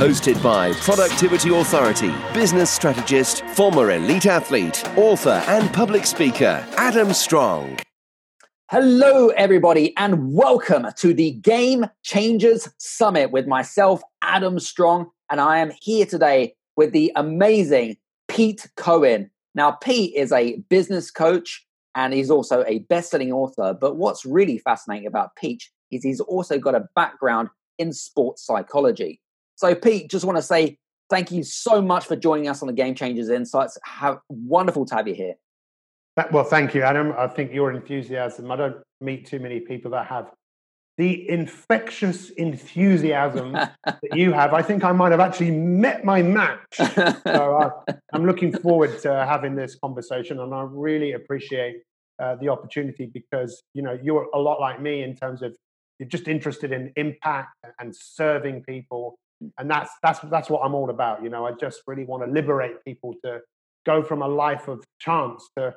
Hosted by Productivity Authority, business strategist, former elite athlete, author, and public speaker, Adam Strong. Hello, everybody, and welcome to the Game Changers Summit with myself, Adam Strong. And I am here today with the amazing Pete Cohen. Now, Pete is a business coach and he's also a best selling author. But what's really fascinating about Pete is he's also got a background in sports psychology. So, Pete, just want to say thank you so much for joining us on the Game Changers Insights. How wonderful to have you here. Well, thank you, Adam. I think your enthusiasm, I don't meet too many people that have the infectious enthusiasm that you have. I think I might have actually met my match. So I, am looking forward to having this conversation, and I really appreciate uh, the opportunity because you know you're a lot like me in terms of you're just interested in impact and serving people, and that's that's that's what I'm all about. You know, I just really want to liberate people to go from a life of chance to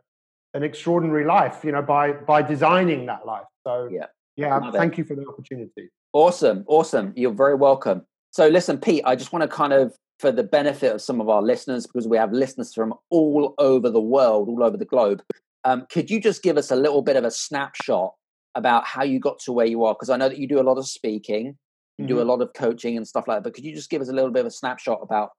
an extraordinary life. You know, by by designing that life. So yeah yeah, Love thank it. you for the opportunity. Awesome, awesome. You're very welcome. So, listen, Pete, I just want to kind of, for the benefit of some of our listeners, because we have listeners from all over the world, all over the globe, um, could you just give us a little bit of a snapshot about how you got to where you are? Because I know that you do a lot of speaking, mm-hmm. do a mm-hmm. lot of coaching and stuff like that. But could you just give us a little bit of a snapshot about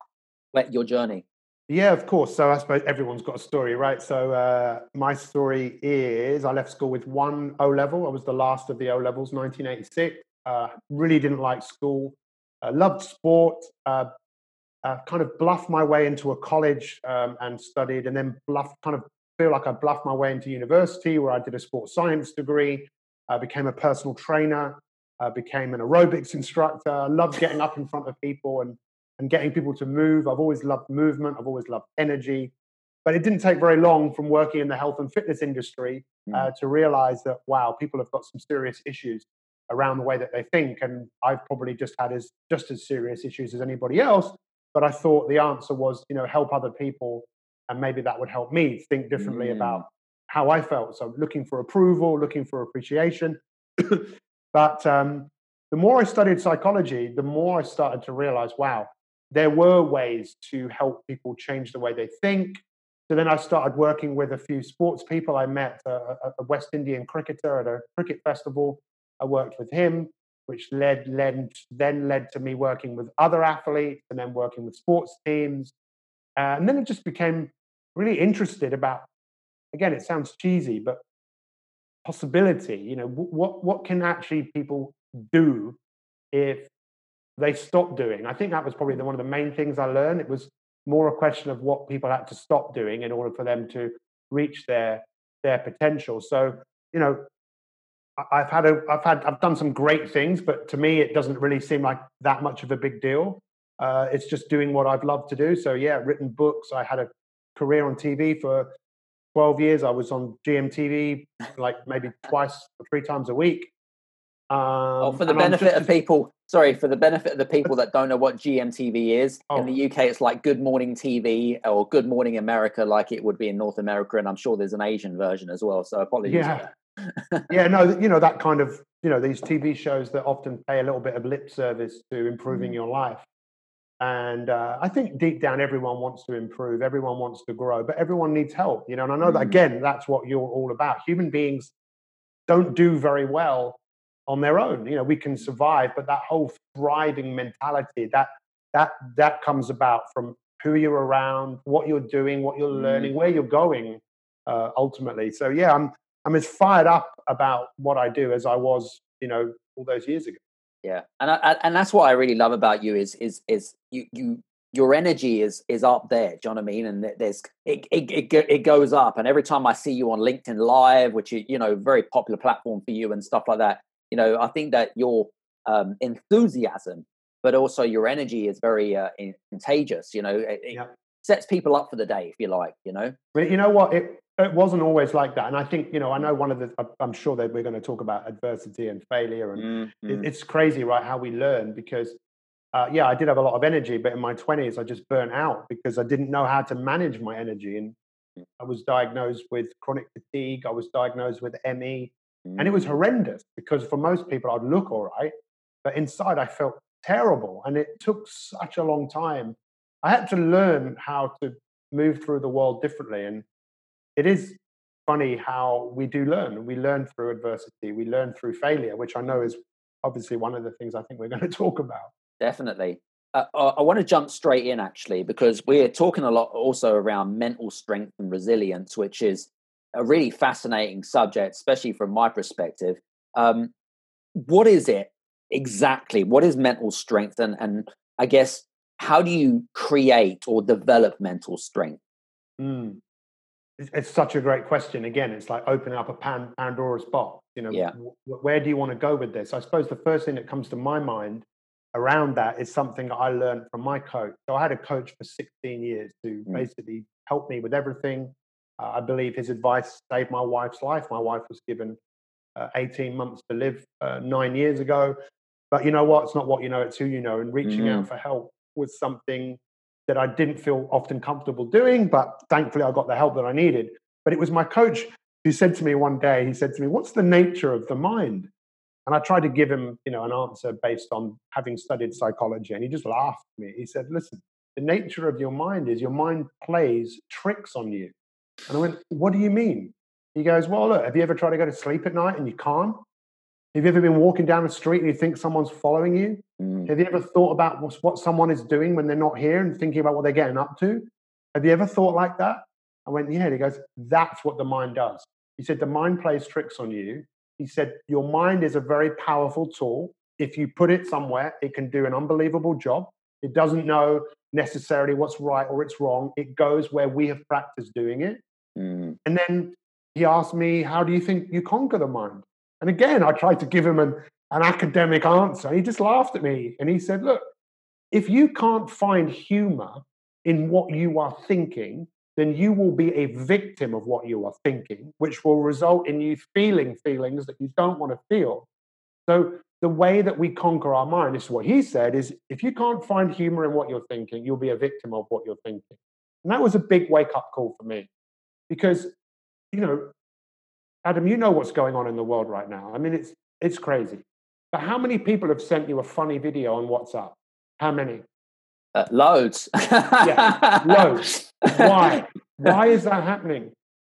your journey? Yeah, of course. So I suppose everyone's got a story, right? So uh, my story is I left school with one O level. I was the last of the O levels, 1986. Uh, really didn't like school. Uh, loved sport. Uh, uh, kind of bluffed my way into a college um, and studied, and then bluffed. Kind of feel like I bluffed my way into university where I did a sports science degree. I became a personal trainer. I became an aerobics instructor. I loved getting up in front of people and and getting people to move. I've always loved movement. I've always loved energy. But it didn't take very long from working in the health and fitness industry uh, mm. to realize that, wow, people have got some serious issues around the way that they think. And I've probably just had as, just as serious issues as anybody else. But I thought the answer was, you know, help other people. And maybe that would help me think differently mm. about how I felt. So looking for approval, looking for appreciation. But um, the more I studied psychology, the more I started to realize, wow, there were ways to help people change the way they think. So then I started working with a few sports people. I met a, a West Indian cricketer at a cricket festival. I worked with him, which led, led then led to me working with other athletes and then working with sports teams. Uh, and then it just became really interested about. Again, it sounds cheesy, but possibility. You know, what what can actually people do if they stop doing. I think that was probably the, one of the main things I learned. It was more a question of what people had to stop doing in order for them to reach their their potential. So, you know, I've had a, I've had, I've done some great things, but to me, it doesn't really seem like that much of a big deal. Uh, it's just doing what I've loved to do. So, yeah, written books. I had a career on TV for 12 years. I was on GMTV like maybe twice or three times a week. Um, oh, for the benefit just... of people, sorry, for the benefit of the people that don't know what GMTV is, oh. in the UK it's like Good Morning TV or Good Morning America, like it would be in North America, and I'm sure there's an Asian version as well. So apologies. Yeah, yeah, no, you know that kind of you know these TV shows that often pay a little bit of lip service to improving mm. your life. And uh, I think deep down, everyone wants to improve, everyone wants to grow, but everyone needs help, you know. And I know mm. that again, that's what you're all about. Human beings don't do very well on their own. You know, we can survive, but that whole thriving mentality that that that comes about from who you're around, what you're doing, what you're learning, mm. where you're going, uh, ultimately. So yeah, I'm I'm as fired up about what I do as I was, you know, all those years ago. Yeah, and I, and that's what I really love about you is is is you you your energy is is up there. Do you know what I mean? And there's it, it it it goes up. And every time I see you on LinkedIn Live, which is you know very popular platform for you and stuff like that, you know, I think that your um, enthusiasm, but also your energy is very uh, contagious. You know, it, yeah. Sets people up for the day, if you like, you know? But you know what? It, it wasn't always like that. And I think, you know, I know one of the, I'm sure that we're going to talk about adversity and failure. And mm-hmm. it, it's crazy, right? How we learn because, uh, yeah, I did have a lot of energy, but in my 20s, I just burnt out because I didn't know how to manage my energy. And mm. I was diagnosed with chronic fatigue. I was diagnosed with ME. Mm-hmm. And it was mm. horrendous because for most people, I'd look all right. But inside, I felt terrible. And it took such a long time. I had to learn how to move through the world differently. And it is funny how we do learn. We learn through adversity, we learn through failure, which I know is obviously one of the things I think we're going to talk about. Definitely. Uh, I want to jump straight in actually, because we're talking a lot also around mental strength and resilience, which is a really fascinating subject, especially from my perspective. Um, what is it exactly? What is mental strength? And, and I guess, how do you create or develop mental strength? Mm it's such a great question. Again, it's like opening up a pan, Pandora's box. You know, yeah. w- where do you want to go with this? I suppose the first thing that comes to my mind around that is something that I learned from my coach. So I had a coach for 16 years who mm. basically helped me with everything. Uh, I believe his advice saved my wife's life. My wife was given uh, 18 months to live uh, nine years ago. But you know what? It's not what you know, it's who you know. And reaching mm-hmm. out for help was something that I didn't feel often comfortable doing, but thankfully I got the help that I needed. But it was my coach who said to me one day, he said to me, What's the nature of the mind? And I tried to give him, you know, an answer based on having studied psychology. And he just laughed at me. He said, Listen, the nature of your mind is your mind plays tricks on you. And I went, What do you mean? He goes, Well, look, have you ever tried to go to sleep at night and you can't? Have you ever been walking down the street and you think someone's following you? Mm. Have you ever thought about what someone is doing when they're not here and thinking about what they're getting up to? Have you ever thought like that? I went, yeah. he goes, that's what the mind does. He said, the mind plays tricks on you. He said, your mind is a very powerful tool. If you put it somewhere, it can do an unbelievable job. It doesn't know necessarily what's right or it's wrong. It goes where we have practiced doing it. Mm. And then he asked me, how do you think you conquer the mind? And again, I tried to give him an, an academic answer. He just laughed at me and he said, Look, if you can't find humor in what you are thinking, then you will be a victim of what you are thinking, which will result in you feeling feelings that you don't want to feel. So, the way that we conquer our mind, this is what he said, is if you can't find humor in what you're thinking, you'll be a victim of what you're thinking. And that was a big wake up call for me because, you know, Adam, you know what's going on in the world right now. I mean, it's it's crazy. But how many people have sent you a funny video on WhatsApp? How many? Uh, loads. yeah, loads. Why? Why is that happening?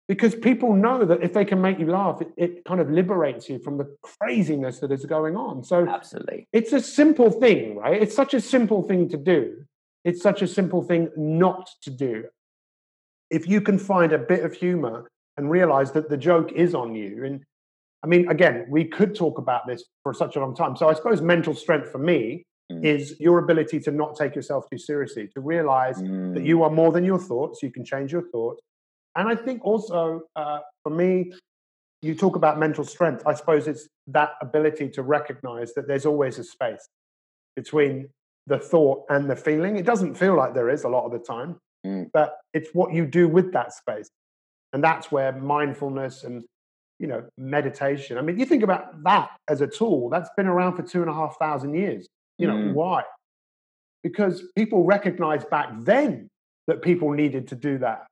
Because people know that if they can make you laugh, it, it kind of liberates you from the craziness that is going on. So, absolutely, it's a simple thing, right? It's such a simple thing to do. It's such a simple thing not to do. If you can find a bit of humor and realize that the joke is on you. And I mean, again, we could talk about this for such a long time. So I suppose mental strength for me mm. is your ability to not take yourself too seriously, to realize mm. that you are more than your thoughts, you can change your thoughts. And I think also uh, for me, you talk about mental strength. I suppose it's that ability to recognize that there's always a space between the thought and the feeling. It doesn't feel like there is a lot of the time, mm. but it's what you do with that space and that's where mindfulness and you know meditation i mean you think about that as a tool that's been around for two and a half thousand years. You know mm. why? Because people recognized back then that people needed to do that.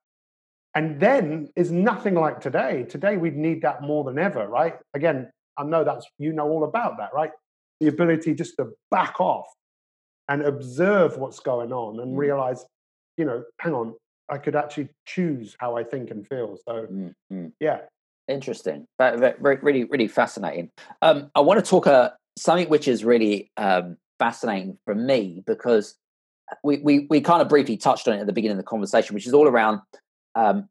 And then is nothing like today. Today we need that more than ever right? Again i know that's you know all about that right? The ability just to back off and observe what's going on and mm. realize you know hang on I could actually choose how I think and feel. So mm-hmm. yeah, interesting, very, really, really fascinating. Um, I want to talk uh, something which is really um, fascinating for me because we, we we kind of briefly touched on it at the beginning of the conversation, which is all around um,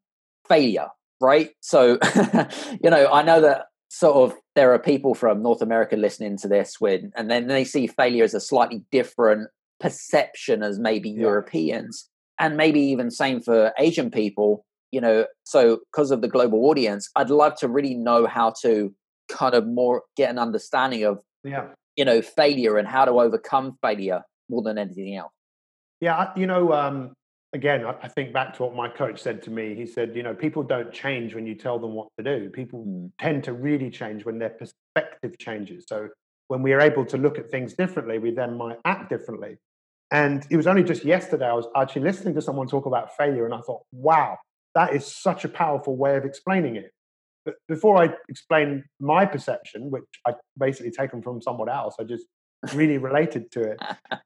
failure, right? So you know, I know that sort of there are people from North America listening to this when and then they see failure as a slightly different perception as maybe yeah. Europeans and maybe even same for Asian people, you know, so because of the global audience, I'd love to really know how to kind of more get an understanding of, yeah. you know, failure and how to overcome failure more than anything else. Yeah, you know, um, again, I, think back to what my coach said to me. He said, you know, people don't change when you tell them what to do. People Mm. tend to really change when their perspective changes. So when we are able to look at things differently, we then might act differently. And it was only just yesterday I was actually listening to someone talk about failure, and I thought, wow, that is such a powerful way of explaining it. But before I explain my perception, which I basically taken from someone else, I just really related to it,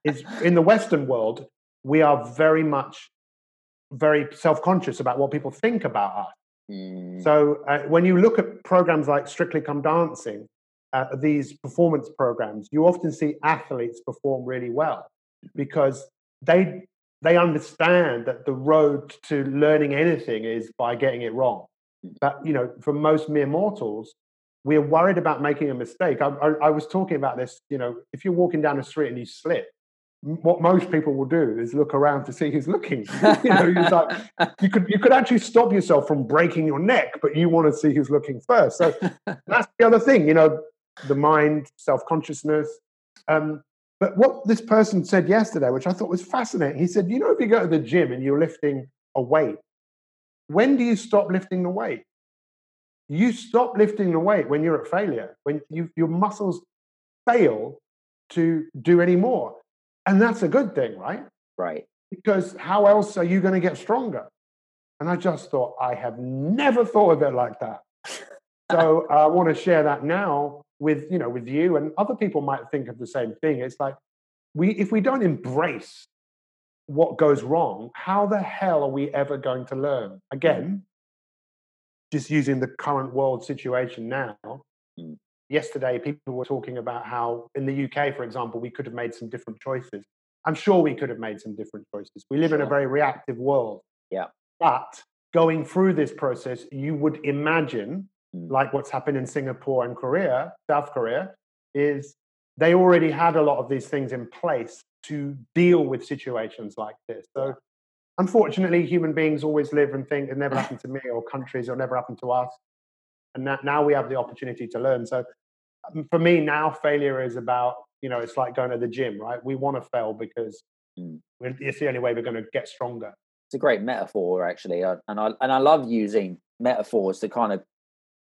is in the Western world, we are very much very self-conscious about what people think about us. Mm. So uh, when you look at programs like Strictly Come Dancing, uh, these performance programs, you often see athletes perform really well because they they understand that the road to learning anything is by getting it wrong. But you know, for most mere mortals, we're worried about making a mistake. I, I, I was talking about this. You know, if you're walking down the street and you slip, what most people will do is look around to see who's looking. you know, like you could you could actually stop yourself from breaking your neck, but you want to see who's looking first. So that's the other thing, you know, the mind, self consciousness. Um, but what this person said yesterday, which I thought was fascinating, he said, you know, if you go to the gym and you're lifting a weight, when do you stop lifting the weight? You stop lifting the weight when you're at failure, when you, your muscles fail to do any more. And that's a good thing, right? right. because how else are you going to get stronger? And I just thought, I have never thought of it like that. so I want to share that now with you know with you and other people might think of the same thing. It's like we if we don't embrace what goes wrong, how the hell are we ever going to learn? Again, just using the current world situation now. Mm. Yesterday, people were talking about how in the UK, for example, we could have made some different choices. I'm sure we could have made some different choices. We live in a very reactive world. Yeah. But going through this process, you would imagine, Mm. like what's happened in Singapore and Korea, South Korea, is they already had a lot of these things in place to deal with situations like this. So unfortunately, human beings always live and think it never happened to me or countries, it'll never happen to us. And that, now we have the opportunity to learn. So um, for me now, failure is about, you know, it's like going to the gym, right? We want to fail because Mm. it's the only way we're going to get stronger. It's a great metaphor, actually, uh, and I and I love using metaphors to kind of,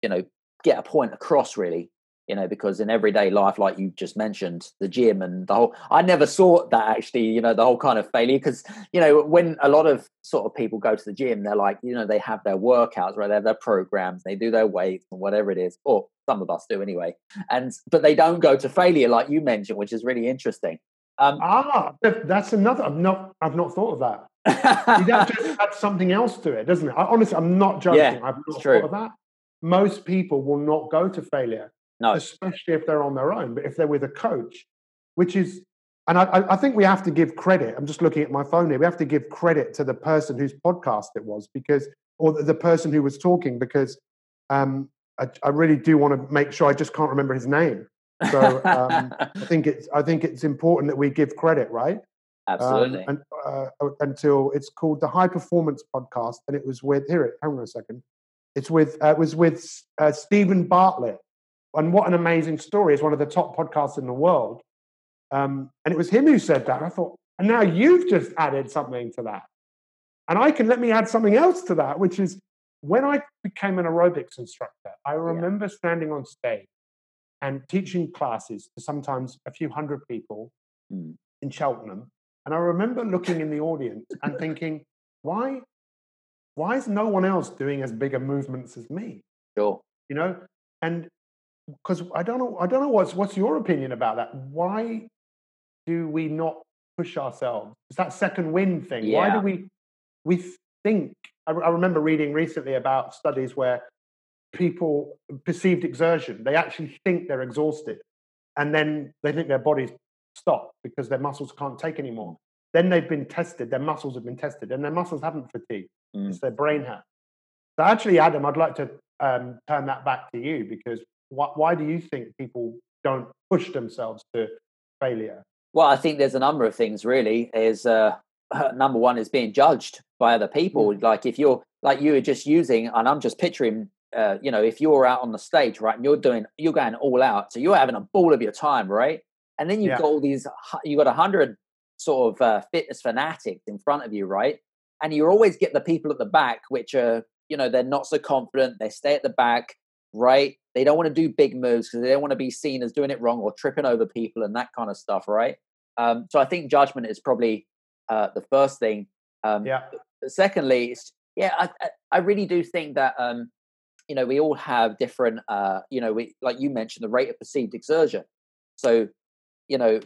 you know, get a point across. Really, you know, because in everyday life, like you just mentioned, the gym and the whole. I never saw that actually. You know, the whole kind of failure because you know when a lot of sort of people go to the gym, they're like, you know, they have their workouts, right? They have their programs, they do their weights and whatever it is, or some of us do anyway. And but they don't go to failure like you mentioned, which is really interesting. Um, Ah, that's another. I've not, I've not thought of that. That just adds something else to it, doesn't it? I, honestly, I'm not joking. Yeah, I've not thought of that. Most people will not go to failure, no, especially if they're on their own. But if they're with a coach, which is, and I- I, think we have to give credit. I'm just looking at my phone here. We have to give credit to the person whose podcast it was because, or the, person who was talking because um, I, I really do want to make sure. I just can't remember his name. So um, I think it's I think it's important that we give credit, right? Um, absolutely. and, uh, until it's called the High Performance Podcast, and it was with here. It hang on a second. It's with uh, it was with uh, Steven Bartlett, and what an amazing story! It's one of the top podcasts in the world, um, and it was him who said that. I thought, and now you've just added something to that, and I can let me add something else to that, which is when I became an aerobics instructor. I remember standing on stage and teaching classes to sometimes a few hundred people Mm. in Cheltenham. And I remember looking in the audience and thinking, why, why is no one else doing as big a movements as me? sure. You know, and because I don't know, I don't know what's what's your opinion about that. Why do we not push ourselves? It's that second wind thing. Why do we we think? I, I remember reading recently about studies where people perceived exertion. They actually think they're exhausted, and then they think their bodies stop because their muscles can't take anymore. Then they've been tested. Their muscles have been tested, and their muscles haven't fatigued. Mm. It's their brain has. So actually, Adam, I'd like to um, turn that back to you because why, why do you think people don't push themselves to failure? Well, I think there's a number of things really. Is uh, number one is being judged by other people. Like if you're like you were just using, and I'm just picturing, uh, you know, if you're out on the stage, right, and you're doing, you're going all out, so you're having a ball of your time, right, and then you've Yeah. got all these, you got a hundred sort of uh, fitness fanatics in front of you, right, and you always get the people at the back, which are you know they're not so confident. They stay at the back, right? They don't want to do big moves because they don't want to be seen as doing it wrong or tripping over people and that kind of stuff, right? Um, so I think judgment is probably uh, the first thing. Um, yeah. Secondly, yeah, I, I really do think that um, you know we all have different. Uh, you know, we like you mentioned the rate of perceived exertion. So, you know,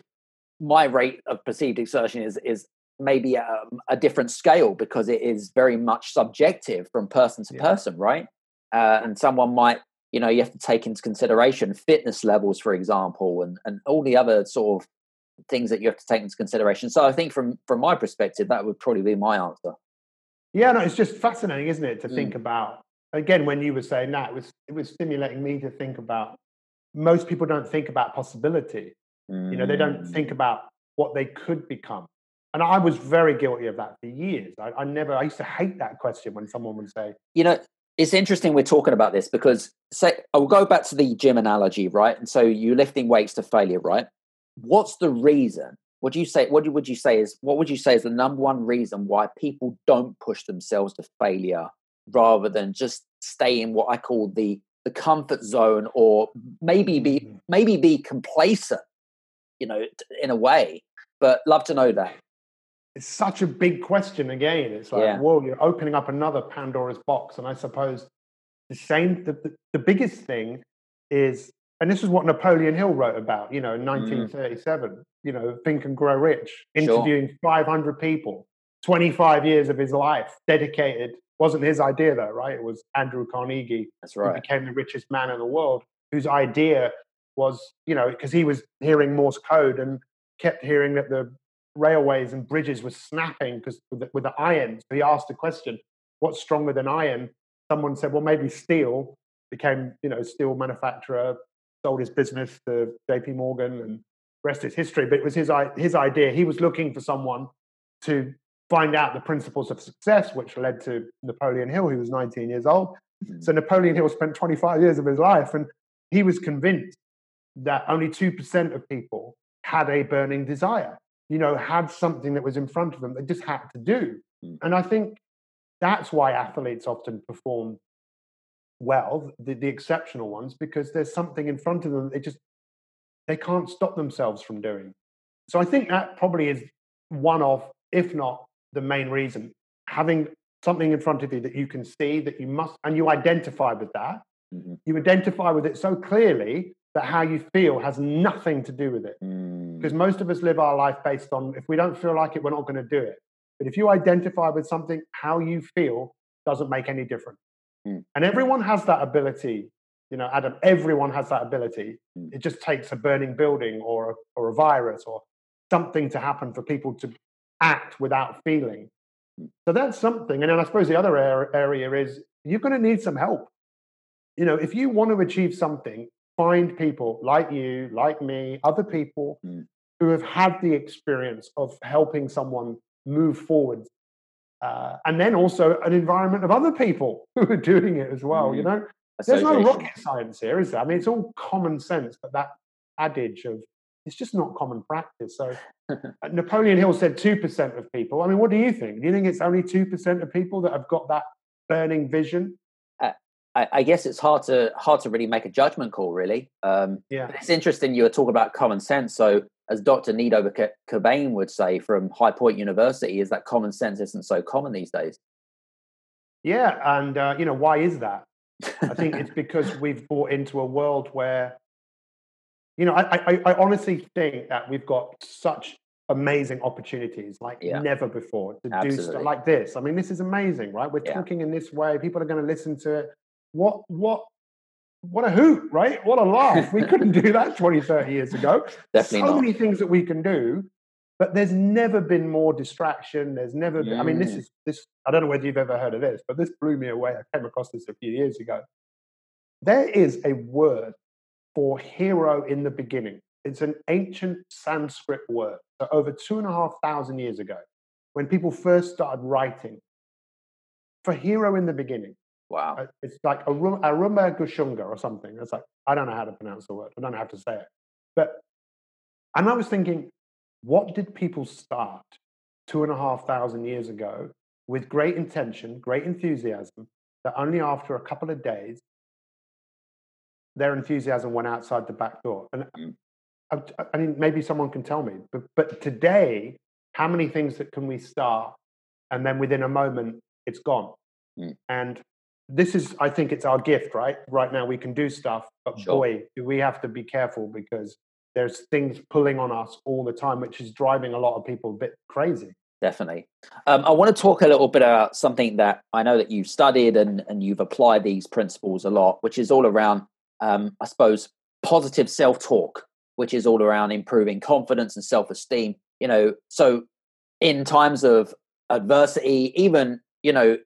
my rate of perceived exertion is is maybe a, a different scale because it is very much subjective from person to yeah. person, right? Uh, and someone might you know you have to take into consideration fitness levels for example and and all the other sort of things that you have to take into consideration so i think from from my perspective that would probably be my answer yeah no it's just fascinating isn't it to mm. think about again when you were saying that it was it was stimulating me to think about most people don't think about possibility mm. you know they don't think mm. about what they could become and I was very guilty of that for years. I, I, never, I used to hate that question when someone would say, You know, it's interesting we're talking about this because say I'll go back to the gym analogy, right? And so you're lifting weights to failure, right? What's the reason? What do you say? What would you say is what would you say is the number one reason why people don't push themselves to failure rather than just stay in what I call the the comfort zone or maybe be mm-hmm. maybe be complacent, you know, in a way. But love to know that it's such a big question again. It's like, yeah. whoa, you're opening up another Pandora's box. And I suppose the same, the, the, the, biggest thing is, and this is what Napoleon Hill wrote about, you know, in 1937, mm. you know, Think and Grow Rich, interviewing sure. 500 people, 25 years of his life dedicated. Wasn't his idea though, right? It was Andrew Carnegie. That's right. Who became the richest man in the world, whose idea was, you know, because he was hearing Morse code and kept hearing that the railways and bridges were snapping because with, the, with the iron. So he asked a question, "What's stronger than iron?" Someone said, "Well, maybe steel." Became you know steel manufacturer, sold his business to J.P. Morgan, and rest is history. But it was his his idea. He was looking for someone to find out the principles of success, which led to Napoleon Hill, who was 19 years old. Mm-hmm. So Napoleon Hill spent 25 years of his life, and he was convinced that only two percent of people had a burning desire you know, had something that was in front of them they just had to do. Mm. And I think that's why athletes often perform well, the, the exceptional ones, because there's something in front of them they just they can't stop themselves from doing. So I think that probably is one of, if not the main reason, having something in front of you that you can see that you must and you identify with that. Mm-hmm. You identify with it so clearly that how you feel has nothing to do with it. Mm. Because most of us live our life based on if we don't feel like it, we're not going to do it. But if you identify with something, how you feel doesn't make any difference. Mm. And everyone has that ability. You know, Adam, everyone has that ability. Mm. It just takes a burning building or a, or a virus or something to happen for people to act without feeling. Mm. So that's something. And then I suppose the other area is you're going to need some help. You know, if you want to achieve something, find people like you, like me, other people mm. who have had the experience of helping someone move forward. Uh, and then also an environment of other people who are doing it as well. Mm. You know, there's no rocket science here, is there? I mean, it's all common sense, but that adage of it's just not common practice. So uh, Napoleon Hill said 2% of people. I mean, what do you think? Do you think it's only 2% of people that have got that burning vision? I, I, guess it's hard to hard to really make a judgment call. Really, um, yeah. It's interesting you were talking about common sense. So, as Dr. Nido Qubein would say from High Point University, is that common sense isn't so common these days. Yeah, and uh, you know why is that? I think it's because we've bought into a world where, you know, I, I, I honestly think that we've got such amazing opportunities like yeah. never before to Absolutely. do stuff like this. I mean, this is amazing, right? We're yeah. talking in this way. People are going to listen to it what what what a hoot, right? What a laugh. we couldn't do that 20, 30 years ago. Definitely so not. many things that we can do, but there's never been more distraction. There's never been, I mean, this mm. is this, I don't know whether you've ever heard of this, but this blew me away. I came across this a few years ago. There is a word for hero in the beginning. It's an ancient Sanskrit word. So over two and a half thousand years ago, when people first started writing, for hero in the beginning, Wow. It's like Arum, Aruma Gushunga or something. It's like, I don't know how to pronounce the word. I don't know how to say it. But, and I was thinking, what did people start two and a half thousand years ago with great intention, great enthusiasm, that only after a couple of days, their enthusiasm went outside the back door. And mm. I, I mean, maybe someone can tell me, but, but today, how many things that can we start and then within a moment it's gone? Mm. And this is, I think, it's our gift, right? Right now we can do stuff, but sure. boy, do we have to be careful because there's things pulling on us all the time, which is driving a lot of people a bit crazy. Definitely. Um, I want to talk a little bit about something that I know that you've studied and, and you've applied these principles a lot, which is all around, um, I suppose, positive self talk, which is all around improving confidence and self esteem. You know, so in times of adversity, even, you know,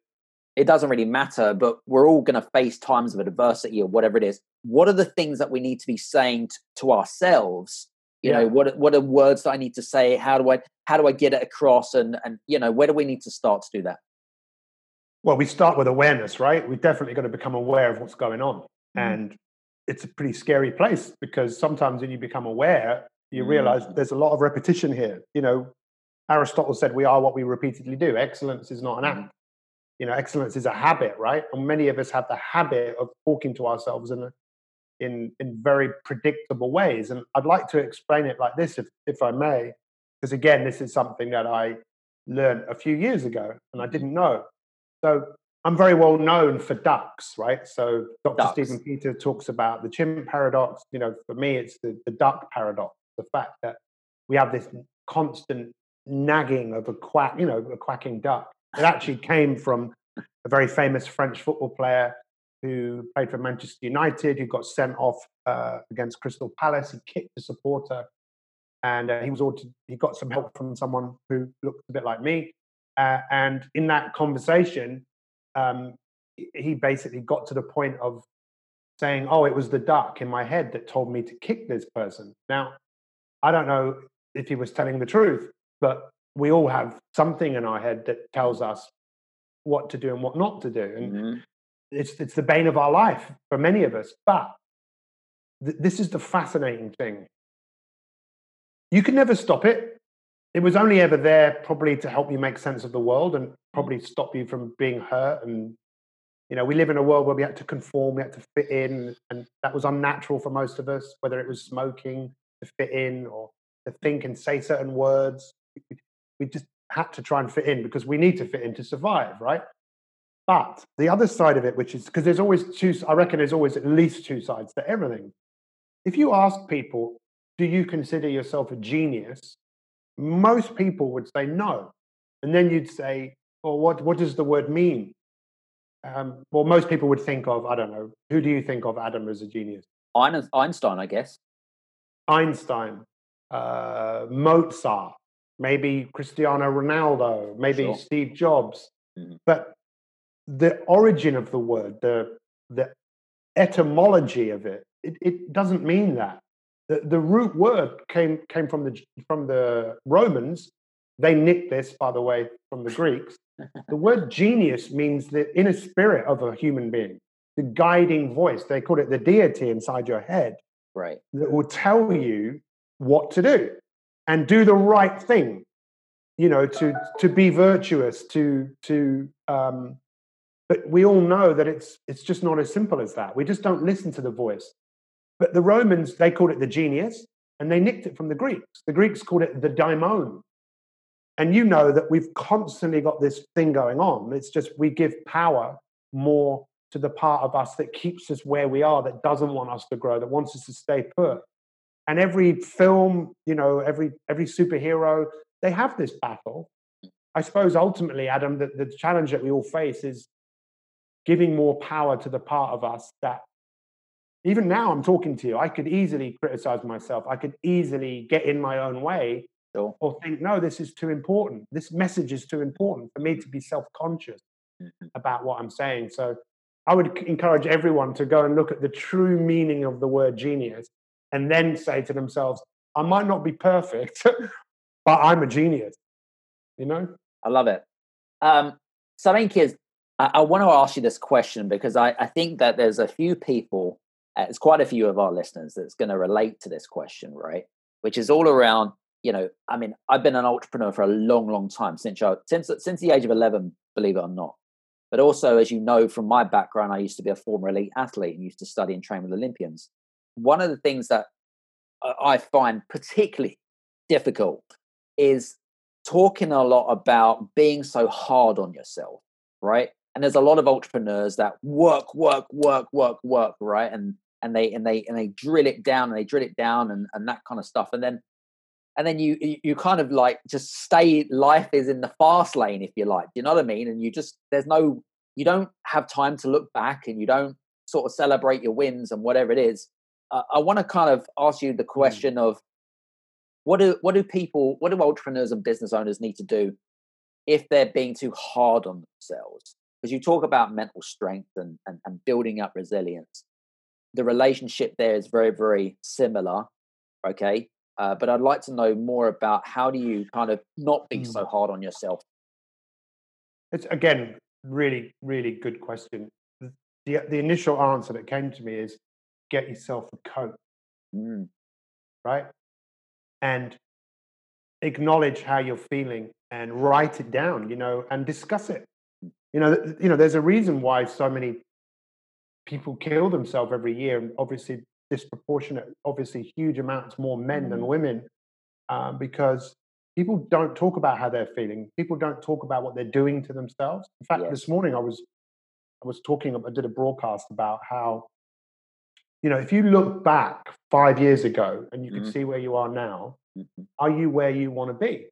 it doesn't really matter, but we're all going to face times of adversity or whatever it is. What are the things that we need to be saying t- to ourselves? You yeah. know, what what are words that I need to say? How do I how do I get it across? And and you know, where do we need to start to do that? Well, we start with awareness, right? We're definitely going to become aware of what's going on, mm. and it's a pretty scary place because sometimes when you become aware, you realize mm. there's a lot of repetition here. You know, Aristotle said we are what we repeatedly do. Excellence is not an act you know excellence is a habit right? And many of us have the habit of talking to ourselves in in in very predictable ways. And i'd like to explain it like this if if i may because again this is something that i learned a few years ago and i mm-hmm. didn't know. So i'm very well known for ducks right? So dr ducks. stephen peter talks about the chimp paradox. You know for me it's the, the duck paradox the fact that we have this constant nagging of a quack you know a quacking duck it actually came from a very famous French football player who played for Manchester United, who got sent off uh, against Crystal Palace. He kicked a supporter, and uh, he was ordered. He got some help from someone who looked a bit like me. Uh, and in that conversation, um, he basically got to the point of saying, "Oh, it was the duck in my head that told me to kick this person." Now, I don't know if he was telling the truth, but we all have something in our head that tells us what to do and what not to do. And mm-hmm. it's, it's the bane of our life for many of us. But th- this is the fascinating thing. You can never stop it. It was only ever there probably to help you make sense of the world and probably stop you from being hurt. And, you know, we live in a world where we had to conform, we had to fit in. And that was unnatural for most of us, whether it was smoking to fit in or to think and say certain words we just had to try and fit in because we need to fit in to survive, right? But the other side of it, which is because there's always two, I reckon there's always at least two sides to everything. If you ask people, do you consider yourself a genius? Most people would say no. And then you'd say, well, what, what does the word mean? Um, well, most people would think of, I don't know, who do you think of, Adam, as a genius? Einstein, I guess. Einstein, uh, Mozart, maybe Cristiano Ronaldo, maybe sure. Steve Jobs. Mm-hmm. But the origin of the word, the the etymology of it, it, it doesn't mean that. The, the root word came came from the from the Romans. They nicked this, by the way, from the Greeks. the word genius means the inner spirit of a human being, the guiding voice. They call it the deity inside your head. Right. That will tell you what to do and do the right thing you know to to be virtuous to to um but we all know that it's it's just not as simple as that. We just don't listen to the voice. But the romans they called it the genius and they nicked it from the greeks. The greeks called it the daimon. And you know that we've constantly got this thing going on. It's just we give power more to the part of us that keeps us where we are that doesn't want us to grow that wants us to stay put and every film you know every every superhero they have this battle. I suppose ultimately adam the, the challenge that we all face is giving more power to the part of us that even now i'm talking to you i could easily criticize myself. I could easily get in my own way sure. or think no this is too important. This message is too important for me to be self-conscious mm-hmm. about what i'm saying. So i would encourage everyone to go and look at the true meaning of the word genius and then say to themselves, I might not be perfect, but I'm a genius. You know? I love it. Um, so I think is I, I, want to ask you this question because I, I think that there's a few people, uh, it's quite a few of our listeners that's going to relate to this question, right? Which is all around, you know, I mean, I've been an entrepreneur for a long, long time since I, since since the age of eleven, believe it or not. But also, as you know from my background, I used to be a former elite athlete and used to study and train with Olympians. One of the things that I find particularly difficult is talking a lot about being so hard on yourself, right? And there's a lot of entrepreneurs that work, work, work, work, work, right? And and they and they and they drill it down and they drill it down and, and that kind of stuff. And then and then you you kind of like just stay life is in the fast lane if you like you know what i mean and you just there's no you don't have time to look back and you don't sort of celebrate your wins and whatever it is uh, i want to kind of ask you the hmm. question mm. of what do what do people what do entrepreneurs and business owners need to do if they're being too hard on themselves because you talk about mental strength and, and, and building up resilience the relationship there is very very similar okay uh, but I'd like to know more about how do you kind of not be so mm. hard on yourself. It's again really really good question. The the initial answer that came to me is get yourself a coach, mm. right? And acknowledge how you're feeling and write it down, you know, and discuss it. Mm. You know, you know, there's a reason why so many people kill themselves every year, and obviously disproportionate, obviously huge amounts more men than mm. women, um, because people don't talk about how they're feeling. People don't talk about what they're doing to themselves. In fact, yes. this morning I was I was talking, I did a broadcast about how, you know, if you look back five years ago and you mm-hmm. can see where you are now, mm-hmm. are you where you want to be?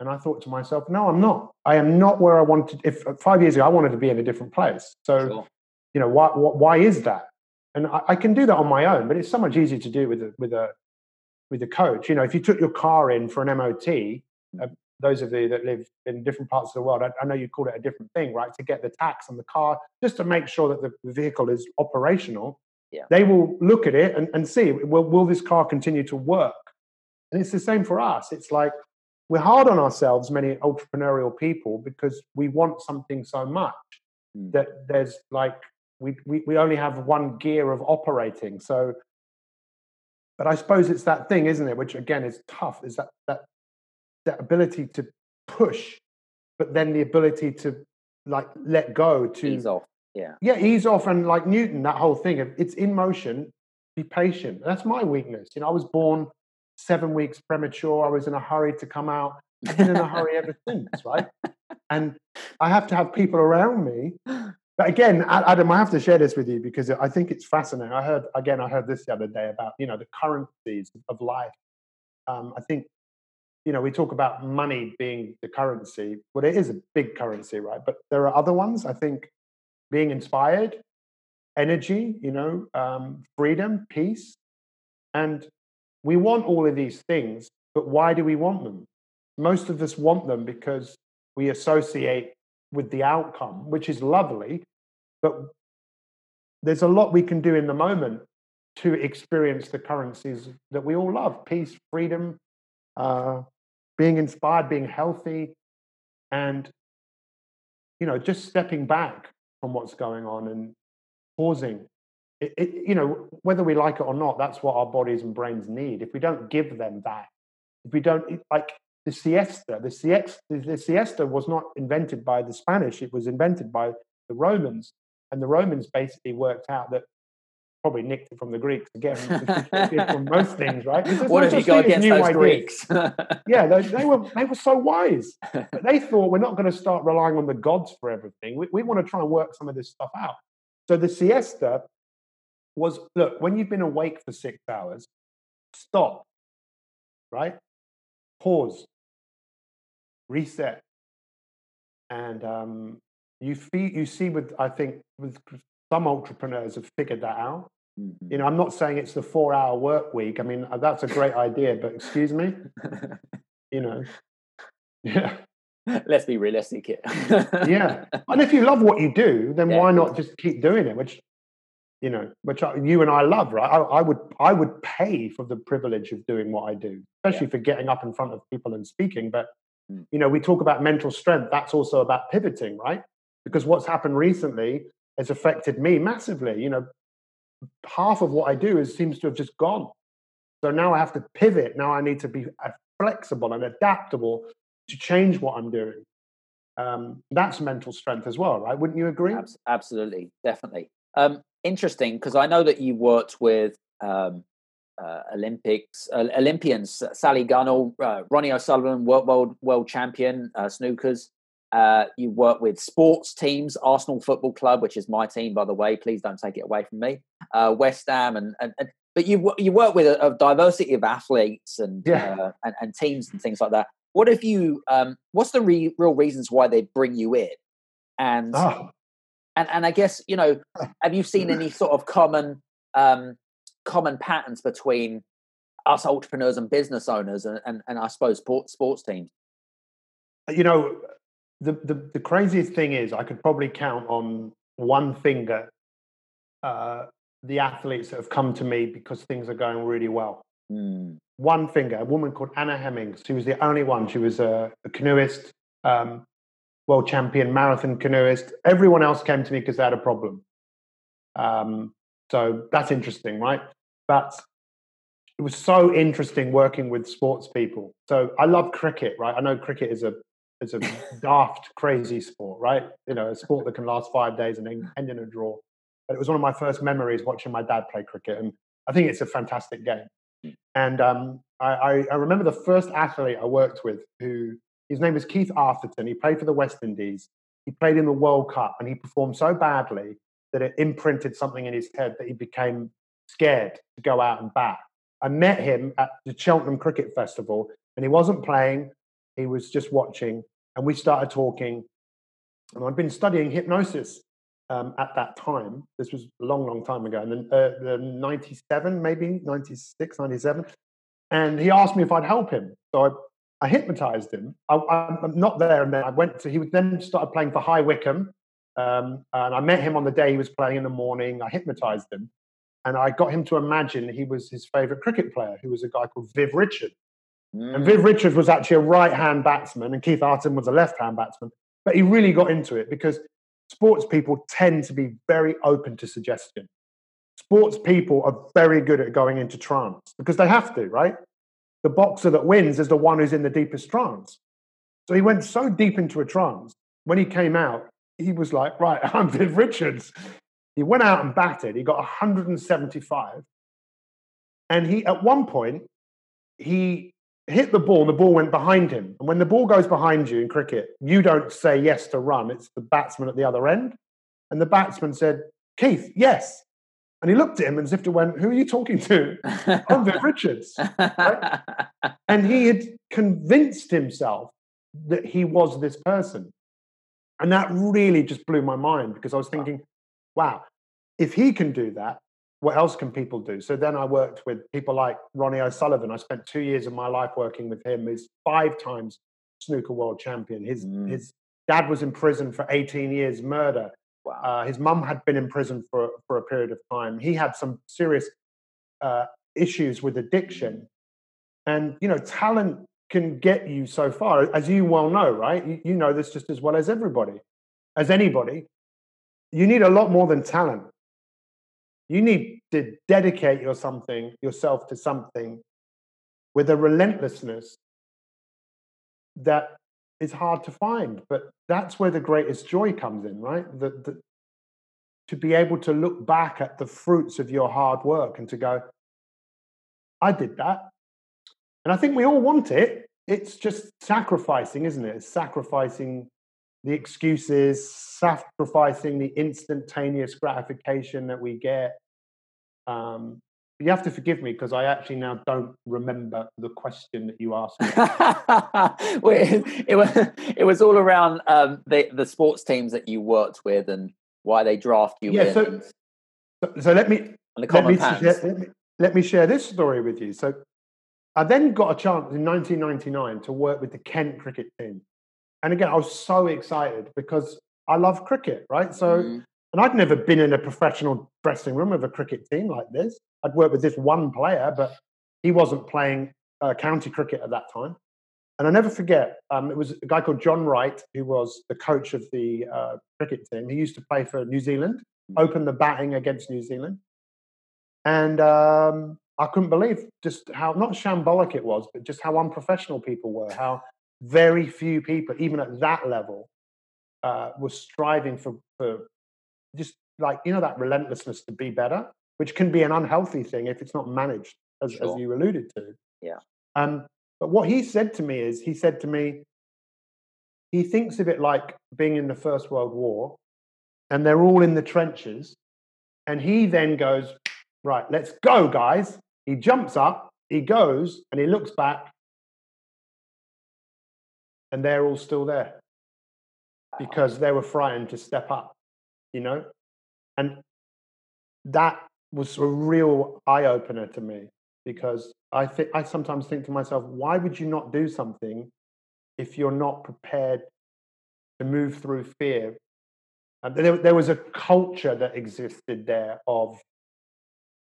And I thought to myself, no, I'm not. I am not where I wanted. If five years ago I wanted to be in a different place, so sure. you know, why, why is that? and I, I, can do that on my own, but it's so much easier to do with a, with a with a coach. You know, if you took your car in for an MOT, uh, those of you that live in different parts of the world, I, I, know you call it a different thing, right? To get the tax on the car, just to make sure that the vehicle is operational. Yeah. They will look at it and, and see will, will this car continue to work? And it's the same for us. It's like we're hard on ourselves, many entrepreneurial people, because we want something so much mm. that there's like we, we, we only have one gear of operating. So, but I suppose it's that thing, isn't it? Which again is tough. Is that that that ability to push, but then the ability to like let go to ease off. Yeah, yeah, ease off and like Newton, that whole thing. It's in motion. Be patient. That's my weakness. You know, I was born seven weeks premature. I was in a hurry to come out. I've been in a hurry ever since, right? And I have to have people around me but again, Adam, I have to share this with you because I think it's fascinating. I heard again, I heard this the other day about you know the currencies of life. Um, I think you know we talk about money being the currency, but it is a big currency, right? But there are other ones. I think being inspired, energy, you know, um, freedom, peace, and we want all of these things. But why do we want them? Most of us want them because we associate with the outcome, which is lovely. But there's a lot we can do in the moment to experience the currencies that we all love peace, freedom, uh, being inspired, being healthy, and you know, just stepping back from what's going on and pausing. It, it, you know, whether we like it or not, that's what our bodies and brains need. If we don't give them that, if we don't like the siesta. The siesta, the siesta was not invented by the Spanish, it was invented by the Romans. And the Romans basically worked out that probably nicked it from the Greeks again, from most things, right? What have you got against those ideas. Greeks? yeah, they, they, were they were so wise. But they thought we're not going to start relying on the gods for everything. We, we want to try and work some of this stuff out. So the siesta was look when you've been awake for six hours, stop, right? Pause, reset. And um, you feel, you see with I think with some entrepreneurs have figured that out. Mm-hmm. You know, I'm not saying it's the four hour work week. I mean, uh, that's a great idea, but excuse me, you know, yeah. Let's be realistic here. yeah, and if you love what you do, then yeah. why not just keep doing it? Which, you know, which you and I love, right? I, I would, I would pay for the privilege of doing what I do, especially yeah. for getting up in front of people and speaking. But Mm. You know, we talk about mental strength. That's also about pivoting, right? Because what's happened recently has affected me massively. You know, half of what I do is seems to have just gone. So now I have to pivot. Now I need to be uh, flexible and adaptable to change what I'm doing. um, that's mental strength as well, right? Wouldn't you agree? Absolutely, definitely. Um, interesting because I know that you worked with um, uh, Olympics uh, Olympians, Sally Gunnell, uh, Ronnie O'Sullivan, world world, world champion uh, snookers. Uh, you work with sports teams, Arsenal Football Club, which is my team, by the way. Please don't take it away from me. Uh, West Ham, and, and, and, but you you work with a, a diversity of athletes and, yeah. and, and teams and things like that. What if you? Um, what's the re- real reasons why they bring you in? And oh. and and I guess you know, have you seen any sort of common um, common patterns between us entrepreneurs and business owners, and and, and I suppose sports sports teams? You know, the, the the craziest thing is I could probably count on one finger uh, the athletes that have come to me because things are going really well. Mm. One finger, a woman called Anna Hemmings. She was the only one. She was a, a canoeist, um, world champion, marathon canoeist. Everyone else came to me because they had a problem. Um, so that's interesting, right? But it was so interesting working with sports people. So I love cricket, right? I know cricket is a is a daft, crazy sport, right? You know, a sport that can last five days and then end in a draw. But it was one of my first memories watching my dad play cricket, and I think it's a fantastic game. And um, I, I, I, remember the first athlete I worked with, who his name was Keith Arthurton. He played for the West Indies. He played in the World Cup, and he performed so badly that it imprinted something in his head that he became scared to go out and bat. I met him at the Cheltenham Cricket Festival, and he wasn't playing. He was just watching, and we started talking. And I'd been studying hypnosis um, at that time. This was a long, long time ago, and then uh, the 97, maybe 96, 97. And he asked me if I'd help him. So I, I hypnotized him. I, am not there, and then I went to, he then started playing for High Wycombe. Um, and I met him on the day he was playing in the morning. I hypnotized him. And I got him to imagine he was his favorite cricket player, who was a guy called Viv Richard. Mm. And Viv Richards was actually a right hand batsman, and Keith Arthurton was a left hand batsman. But he really got into it because sports people tend to be very open to suggestion. Sports people are very good at going into trance because they have to, right? The boxer that wins is the one who's in the deepest trance. So he went so deep into a trance. When he came out, he was like, right, I'm Viv Richards. He went out and batted. He got 175. And he, at one point, he hit the ball and the ball went behind him. And when the ball goes behind you in cricket, you don't say yes to run, it's the batsman at the other end. And the batsman said, Keith, yes. And he looked at him as if to went, Who are you talking to? I'm Viv Richards. Right? And he had convinced himself that he was this person. And that really just blew my mind because I was thinking, wow, if he can do that, what else can people do? So then I worked with people like Ronnie O'Sullivan. I spent two years of my life working with him. He's five times snooker world champion. His mm. his dad was in prison for 18 years, murder. Wow. Uh, his mum had been in prison for for a period of time. He had some serious uh, issues with addiction, and you know, talent can get you so far, as you well know, right? You, you know this just as well as everybody, as anybody. You need a lot more than talent you need to dedicate your something, yourself to something with a relentlessness that is hard to find. But that's where the greatest joy comes in, right? The, the, to be able to look back at the fruits of your hard work and to go, I did that. And I think we all want it. It's just sacrificing, isn't it? It's sacrificing the excuses, sacrificing the instantaneous gratification that we get. Um, you have to forgive me because I actually now don't remember the question that you asked me. well, it, it, was it was all around um, the the sports teams that you worked with and why they draft you. Yeah, so, so, so let me let me, share, let me let me share this story with you. So I then got a chance in 1999 to work with the Kent cricket team. And again, I was so excited because I love cricket, right? So, mm. and I'd never been in a professional dressing room of a cricket team like this. I'd worked with this one player, but he wasn't playing uh, county cricket at that time. And I never forget, um, it was a guy called John Wright, who was the coach of the uh, cricket team. He used to play for New Zealand, mm. open the batting against New Zealand. And um, I couldn't believe just how, not shambolic it was, but just how unprofessional people were, how very few people, even at that level, uh, was striving for, for just like, you know, that relentlessness to be better, which can be an unhealthy thing if it's not managed, as, Sure. as you alluded to. Yeah. Um, but what he said to me is, he said to me, he thinks of it like being in the First World War, and they're all in the trenches, and he then goes, right, let's go, guys. He jumps up, he goes, and he looks back, and they're all still there because they were frightened to step up, you know? And that was a real eye opener to me because I think I sometimes think to myself, why would you not do something if you're not prepared to move through fear? And there, there was a culture that existed there of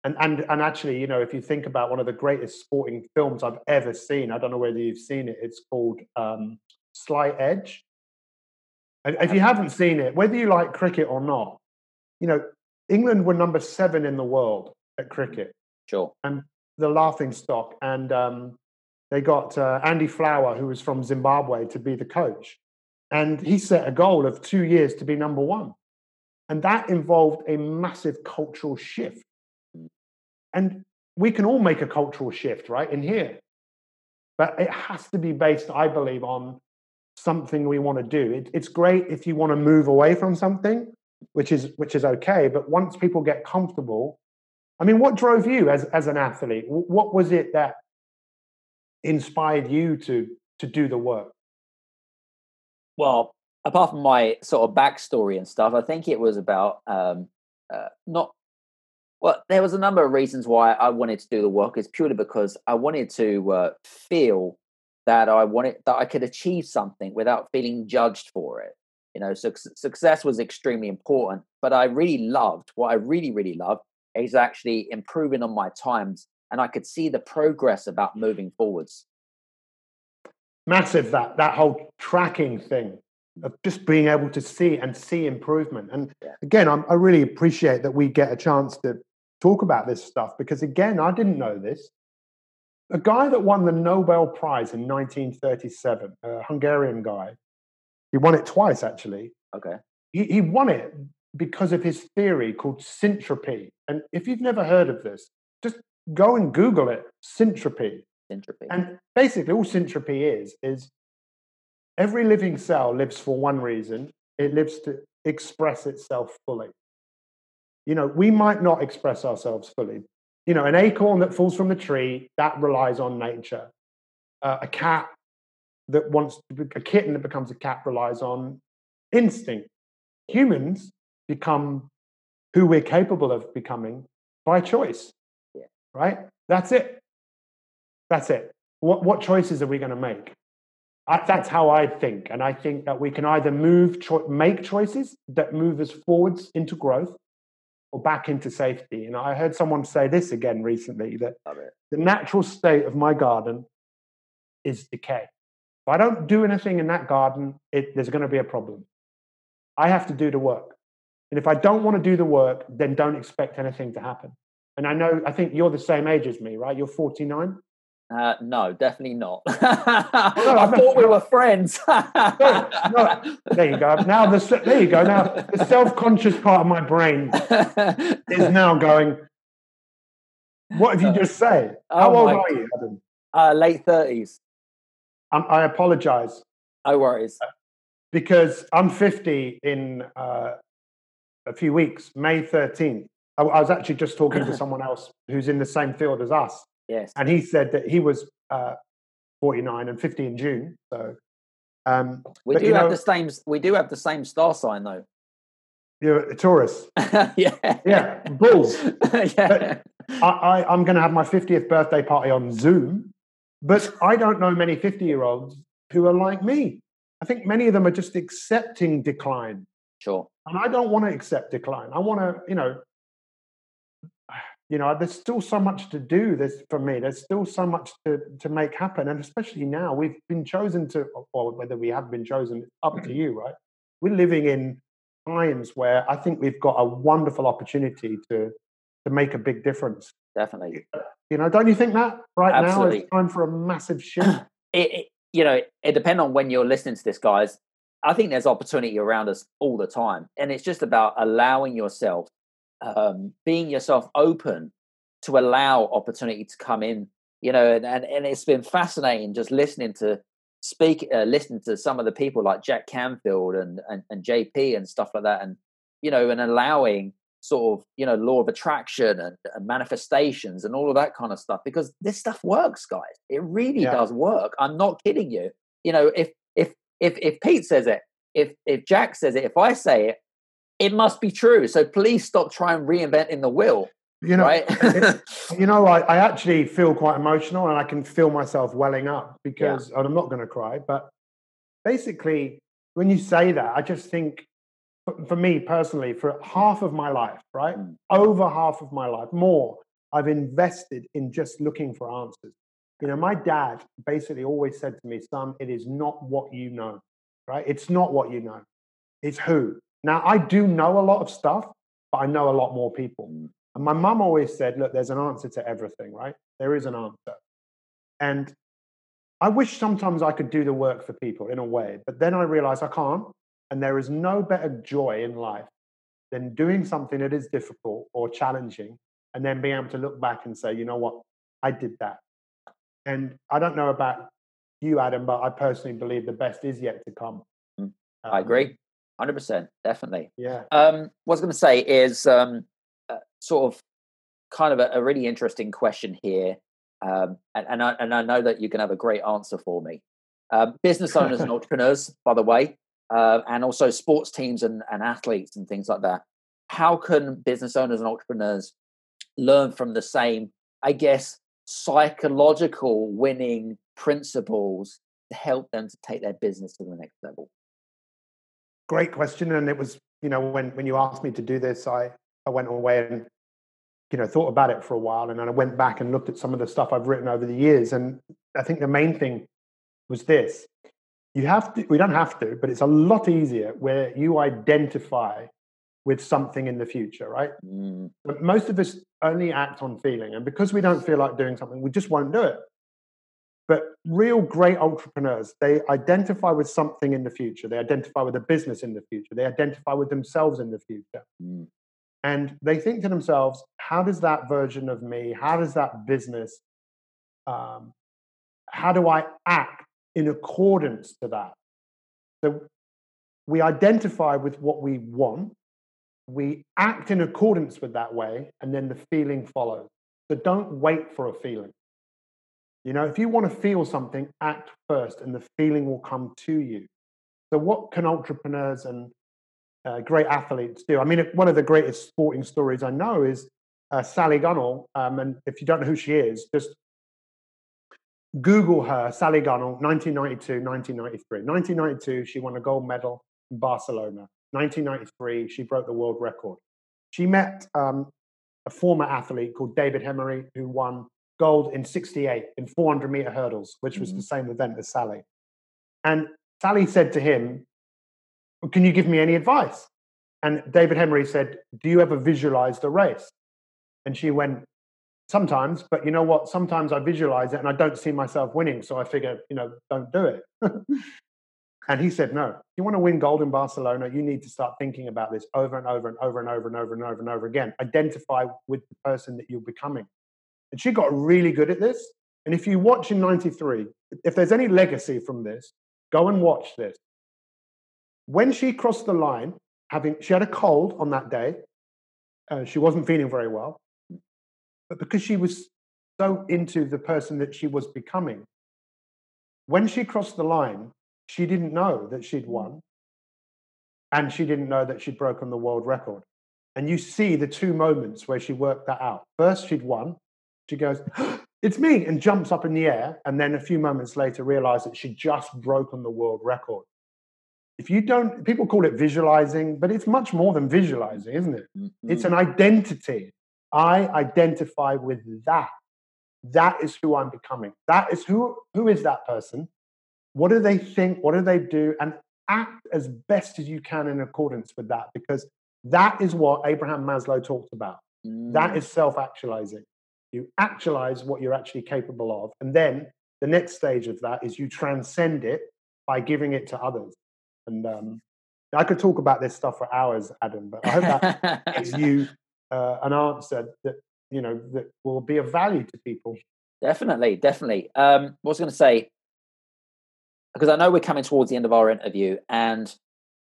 and, and and actually, you know, if you think about one of the greatest sporting films I've ever seen, I don't know whether you've seen it. It's called um, Slight Edge. If you haven't seen it, whether you like cricket or not, you know, England were number seven in the world at cricket, Sure. And the laughing stock, and um, they got uh, Andy Flower, who was from Zimbabwe, to be the coach, and he set a goal of two years to be number one, and that involved a massive cultural shift. And we can all make a cultural shift, right, in here, but it has to be based, I believe, on something we want to do. It, it's great if you want to move away from something, which is which is okay. But once people get comfortable, I mean, what drove you as as an athlete? What was it that inspired you to to do the work? Well, apart from my sort of backstory and stuff, I think it was about um, uh, not. Well, there was a number of reasons why I wanted to do the work. It's purely because I wanted to uh, feel that I wanted that I could achieve something without feeling judged for it. You know, suc success was extremely important, but I really loved what I really, really loved is actually improving on my times, and I could see the progress about moving forwards. Massive that that whole tracking thing of just being able to see and see improvement. And Yeah. again, I'm, I really appreciate that we get a chance to talk about this stuff because again, I didn't know this. A guy that won the Nobel Prize in 1937, a Hungarian guy, he won it twice actually. Okay. he, he won it because of his theory called syntropy. And if you've never heard of this, just go and Google it syntropy. Entropy. And basically, all syntropy is, is every living cell lives for one reason it lives to express itself fully. You know, we might not express ourselves fully. You know, an acorn that falls from the tree, that relies on nature. Uh, a cat that wants to be, a kitten that becomes a cat relies on instinct. Humans become who we're capable of becoming by choice. Yeah. Right? That's it. That's it. What, what choices are we going to make? I, that's how I think. And I think that we can either move, cho- make choices that move us forwards into growth or back into safety. And I heard someone say this again recently that the natural state of my garden is decay. If I don't do anything in that garden, it, there's going to be a problem. I have to do the work. And if I don't want to do the work, then don't expect anything to happen. And I know, I think you're the same age as me, right? You're 49. Uh, no, definitely not. I I thought we were friends. no. There you go. Now the there you go. Now the self-conscious part of my brain is now going. What have you just said? How Oh old are you, Adam? uh, late thirties. Um, I apologize No worries. because I'm 50 in uh, a few weeks, May 13th. I, I was actually just talking to someone else who's in the same field as us, Yes. and he said that he was uh, 49 and 50 in June. So um, We but do have know- the same. We do have the same star sign, though. you're a Taurus. yeah. Yeah, bulls. yeah. I, I, I'm going to have my 50th birthday party on Zoom, but I don't know many 50 year olds who are like me. I think many of them are just accepting decline. Sure. And I don't want to accept decline. I want to, you know, you know, there's still so much to do. There's for me. There's still so much to to make happen, and especially now we've been chosen to, or whether we have been chosen, up to you, right? We're living in times where I think we've got a wonderful opportunity to to make a big difference. Definitely. You know, don't you think that right now Absolutely. it's time for a massive shift? It, it, you know, it depends on when you're listening to this, guys. I think there's opportunity around us all the time, and it's just about allowing yourself, um, being yourself open to allow opportunity to come in. You know, and and, and it's been fascinating just listening to speak, uh, listening to some of the people like Jack Canfield and, and and JP and stuff like that, and you know, and allowing sort of you know law of attraction and, and, manifestations and all of that kind of stuff because this stuff works guys it really yeah. does work i'm not kidding you you know if if if if pete says it if if jack says it if i say it it must be true so please stop trying reinventing the wheel you know right? it, you know I, I actually feel quite emotional and i can feel myself welling up because yeah. i'm not going to cry but basically when you say that i just think for me personally, for half of my life, right? Mm. Over half of my life, more, I've invested in just looking for answers. You know, my dad basically always said to me, son, it is not what you know, right? It's not what you know, it's who. Now, I do know a lot of stuff, but I know a lot more people. Mm. And my mum always said, look, there's an answer to everything, right? There is an answer. And I wish sometimes I could do the work for people in a way, but then I realize I can't and there is no better joy in life than doing something that is difficult or challenging and then being able to look back and say, you know what, I did that. And I don't know about you, Adam, but I personally believe the best is yet to come. Mm, I um, agree. 100%, definitely. Yeah. Um, what I was going to say is um, uh, sort of kind of a, a, really interesting question here. Um, and, and, I, and I know that you can have a great answer for me. Um, business owners and entrepreneurs, by the way, uh, and also sports teams and, and athletes and things like that. How can business owners and entrepreneurs learn from the same, I guess, psychological winning principles to help them to take their business to the next level? Great question. And it was, you know, when, when you asked me to do this, I, I went away and, you know, thought about it for a while. And then I went back and looked at some of the stuff I've written over the years. And I think the main thing was this you have to we don't have to but it's a lot easier where you identify with something in the future right mm. but most of us only act on feeling and because we don't feel like doing something we just won't do it but real great entrepreneurs they identify with something in the future they identify with a business in the future they identify with themselves in the future mm. and they think to themselves how does that version of me how does that business um, how do i act in accordance to that. So we identify with what we want, we act in accordance with that way, and then the feeling follows. So don't wait for a feeling. You know, if you want to feel something, act first, and the feeling will come to you. So, what can entrepreneurs and uh, great athletes do? I mean, one of the greatest sporting stories I know is uh, Sally Gunnell. Um, and if you don't know who she is, just Google her, Sally Gunnell, 1992, 1993. 1992, she won a gold medal in Barcelona. 1993, she broke the world record. She met um, a former athlete called David Hemery, who won gold in 68 in 400 meter hurdles, which was mm-hmm. the same event as Sally. And Sally said to him, Can you give me any advice? And David Hemery said, Do you ever visualize the race? And she went, sometimes but you know what sometimes i visualize it and i don't see myself winning so i figure you know don't do it and he said no if you want to win gold in barcelona you need to start thinking about this over and over and over and over and over and over and over again identify with the person that you're becoming and she got really good at this and if you watch in 93 if there's any legacy from this go and watch this when she crossed the line having she had a cold on that day uh, she wasn't feeling very well but because she was so into the person that she was becoming, when she crossed the line, she didn't know that she'd won and she didn't know that she'd broken the world record. And you see the two moments where she worked that out. First, she'd won. She goes, It's me, and jumps up in the air. And then a few moments later, realized that she'd just broken the world record. If you don't, people call it visualizing, but it's much more than visualizing, isn't it? Mm-hmm. It's an identity. I identify with that. That is who I'm becoming. That is who who is that person? What do they think? What do they do? And act as best as you can in accordance with that, because that is what Abraham Maslow talked about. Mm. That is self-actualizing. You actualize what you're actually capable of. And then the next stage of that is you transcend it by giving it to others. And um, I could talk about this stuff for hours, Adam, but I hope that gives you uh, an answer that you know that will be of value to people. Definitely, definitely. Um, what was going to say because I know we're coming towards the end of our interview, and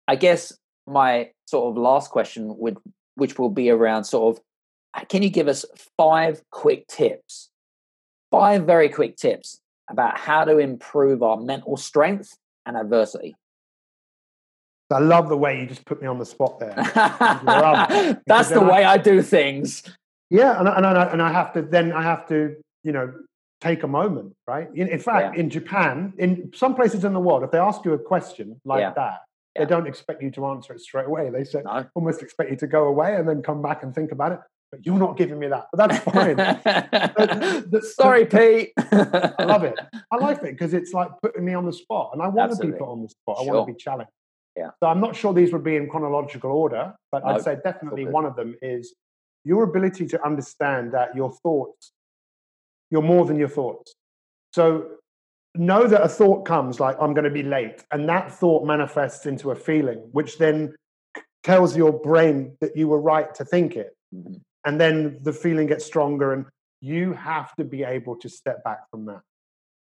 I guess my sort of last question would, which will be around sort of, Uh, can you give us five quick tips, five very quick tips about how to improve our mental strength and adversity? I love the way you just put me on the spot there. That's the way I, I, do things. Yeah, and, and, I, and I have to then I have to you know take a moment, right? In, in fact, yeah. in Japan, in some places in the world, if they ask you a question like yeah. that, yeah. they don't expect you to answer it straight away. They say, no. almost expect you to go away and then come back and think about it. But you're not giving me that. But that's fine. Sorry, Pete. I love it. I like it because it's like putting me on the spot, and I want Absolutely. to be put on the spot. Sure. I want to be challenged. Yeah. So I'm not sure these would be in chronological order, but no. I'd say definitely one of them is your ability to understand that your thoughts you're more than your thoughts. So know that a thought comes like, I'm going to be late. And that thought manifests into a feeling, which then tells your brain that you were right to think it. Mm-hmm. And then the feeling gets stronger. And you have to be able to step back from that.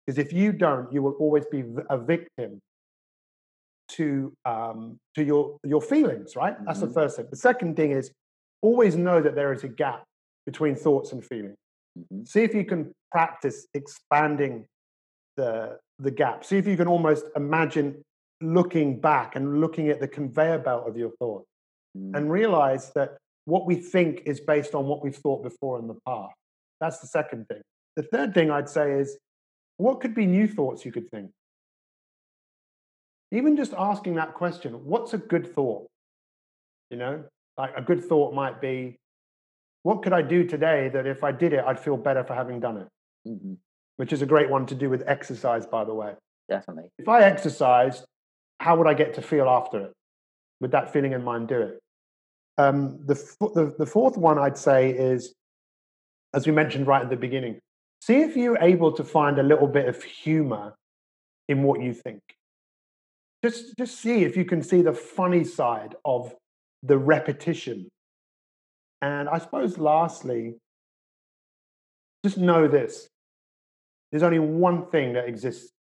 Because if you don't, you will always be a victim to um, to your your feelings. Right. Mm-hmm. That's the mm-hmm. first thing. The second thing is always know that there is a gap between thoughts and feelings. Mm-hmm. See if you can practice expanding the the gap. See if you can almost imagine looking back and looking at the conveyor belt of your thoughts mm. and realize that what we think is based on what we've thought before in the past. That's the second thing. The third thing I'd say is what could be new thoughts you could think? Even just asking that question, what's a good thought? You know, like a good thought might be, what could I do today that if I did it, I'd feel better for having done it? Mm-hmm. Which is a great one to do with exercise, by the way. Definitely. If I exercised, how would I get to feel after it? Would that feeling in mind, do it. Um, the, the, the fourth one I'd say is, as we mentioned right at the beginning, see if you're able to find a little bit of humor in what you think. Just, just see if you can see the funny side of the repetition and I suppose, lastly, just know this there's only one thing that exists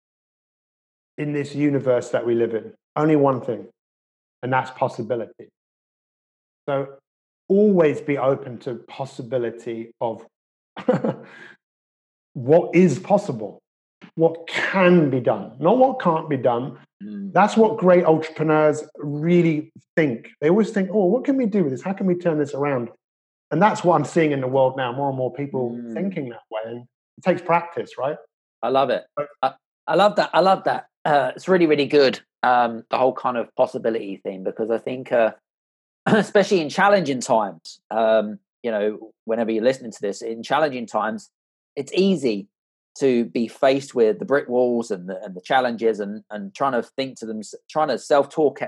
in this universe that we live in, only one thing, and that's possibility. So always be open to possibility of what is possible, what can be done, not what can't be done. Mm. That's what great entrepreneurs really think. They always think, oh, what can we do with this? How can we turn this around? and that's what I'm seeing in the world now. More and more people mm. thinking that way, and it takes practice, right? I love it. I, I love that. I love that. Uh, it's really, really good. Um, the whole kind of possibility thing, because I think, uh, especially in challenging times, um, you know, whenever you're listening to this, in challenging times, it's easy to be faced with the brick walls and the, and the challenges and, and trying to think to them, trying to self talk,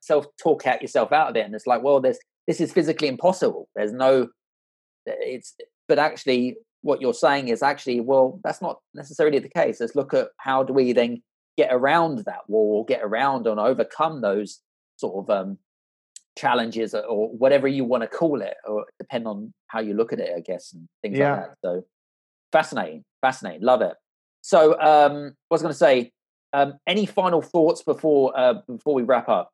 self talk out yourself out of it. And it's like, well, there's this is physically impossible. There's no, it's, but actually, what you're saying is actually, well, that's not necessarily the case. Let's look at how do we then get around that wall get around and overcome those sort of um, challenges or whatever you want to call it, or depend on how you look at it, I guess, and things yeah. like that. So fascinating, fascinating, love it. So, um, I was going to say, um, any final thoughts before uh, before we wrap up?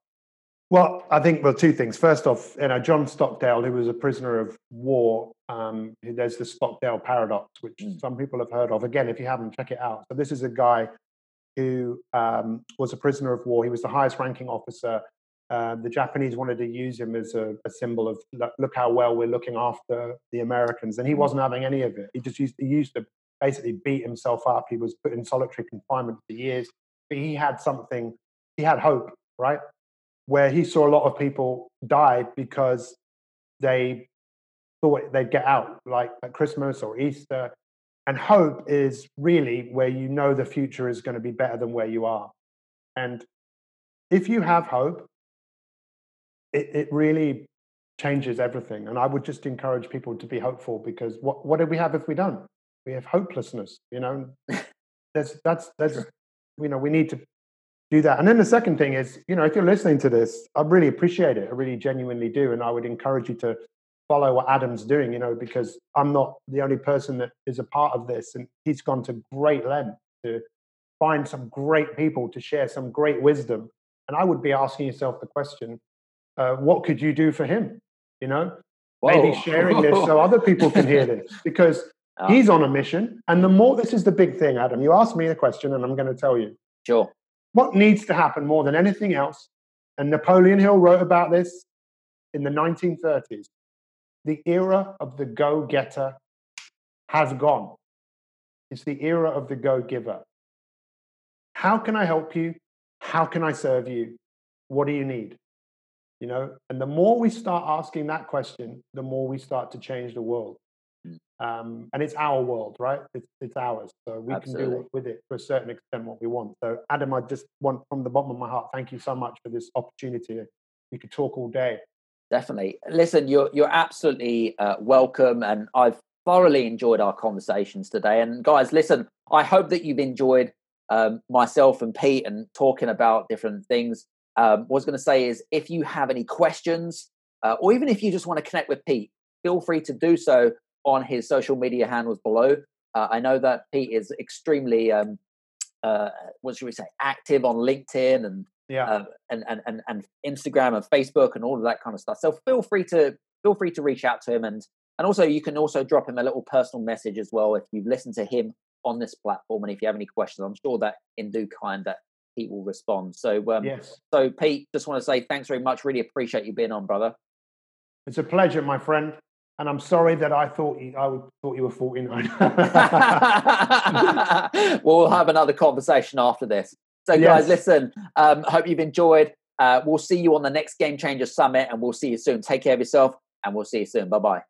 Well, I think well, two things. First off, you know, John Stockdale, who was a prisoner of war, um, there's the Stockdale paradox, which mm. some people have heard of. Again, if you haven't, check it out. So this is a guy who um, was a prisoner of war. He was the highest-ranking officer. Uh, the Japanese wanted to use him as a, a, symbol of look how well we're looking after the Americans, and he mm. wasn't having any of it. He just used he used to basically beat himself up. He was put in solitary confinement for years, but he had something. He had hope, right? where he saw a lot of people die because they thought they'd get out, like at Christmas or Easter. And hope is really where you know the future is going to be better than where you are. And if you have hope, it, it really changes everything. And I would just encourage people to be hopeful because what, what do we have if we don't? We have hopelessness, you know. There's that's that's you know, we need to do that. And then the second thing is, you know, if you're listening to this, I really appreciate it. I really genuinely do. And I would encourage you to follow what Adam's doing, you know, because I'm not the only person that is a part of this. And he's gone to great length to find some great people to share some great wisdom. And I would be asking yourself the question, uh, what could you do for him? You know, Whoa. maybe sharing this so other people can hear this because oh. he's on a mission. And the more, this is the big thing, Adam. You asked me a question and I'm going to tell you. Sure. What needs to happen more than anything else? And Napoleon Hill wrote about this in the 1930s. The era of the go getter has gone. It's the era of the go giver. How can I help you? How can I serve you? What do you need? You know, and the more we start asking that question, the more we start to change the world. Mm. Um, and it's our world, right? It's, it's ours. So we Absolutely. can do with it to a certain extent what we want. So, Adam, I just want from the bottom of my heart, thank you so much for this opportunity. We could talk all day. Definitely. Listen, you're you're absolutely uh, welcome, and I've thoroughly enjoyed our conversations today. And guys, listen, I hope that you've enjoyed um, myself and Pete and talking about different things. Um, what I was going to say is if you have any questions, uh, or even if you just want to connect with Pete, feel free to do so on his social media handles below. Uh, I know that Pete is extremely, um, uh, what should we say, active on LinkedIn and, yeah. Uh, and, and, and, and Instagram and Facebook and all of that kind of stuff. So feel free to feel free to reach out to him and and also you can also drop him a little personal message as well if you've listened to him on this platform and if you have any questions i'm sure that in due kind that Pete will respond. So, um, yes. So, Pete, just want to say thanks very much. Really appreciate you being on, brother. It's a pleasure, my friend. And I'm sorry that I thought you, I thought you were 49. we'll have another conversation after this. So, yes. guys, listen. Um, hope you've enjoyed. Uh, we'll see you on the next Game Changer Summit, and we'll see you soon. Take care of yourself, and we'll see you soon. Bye bye.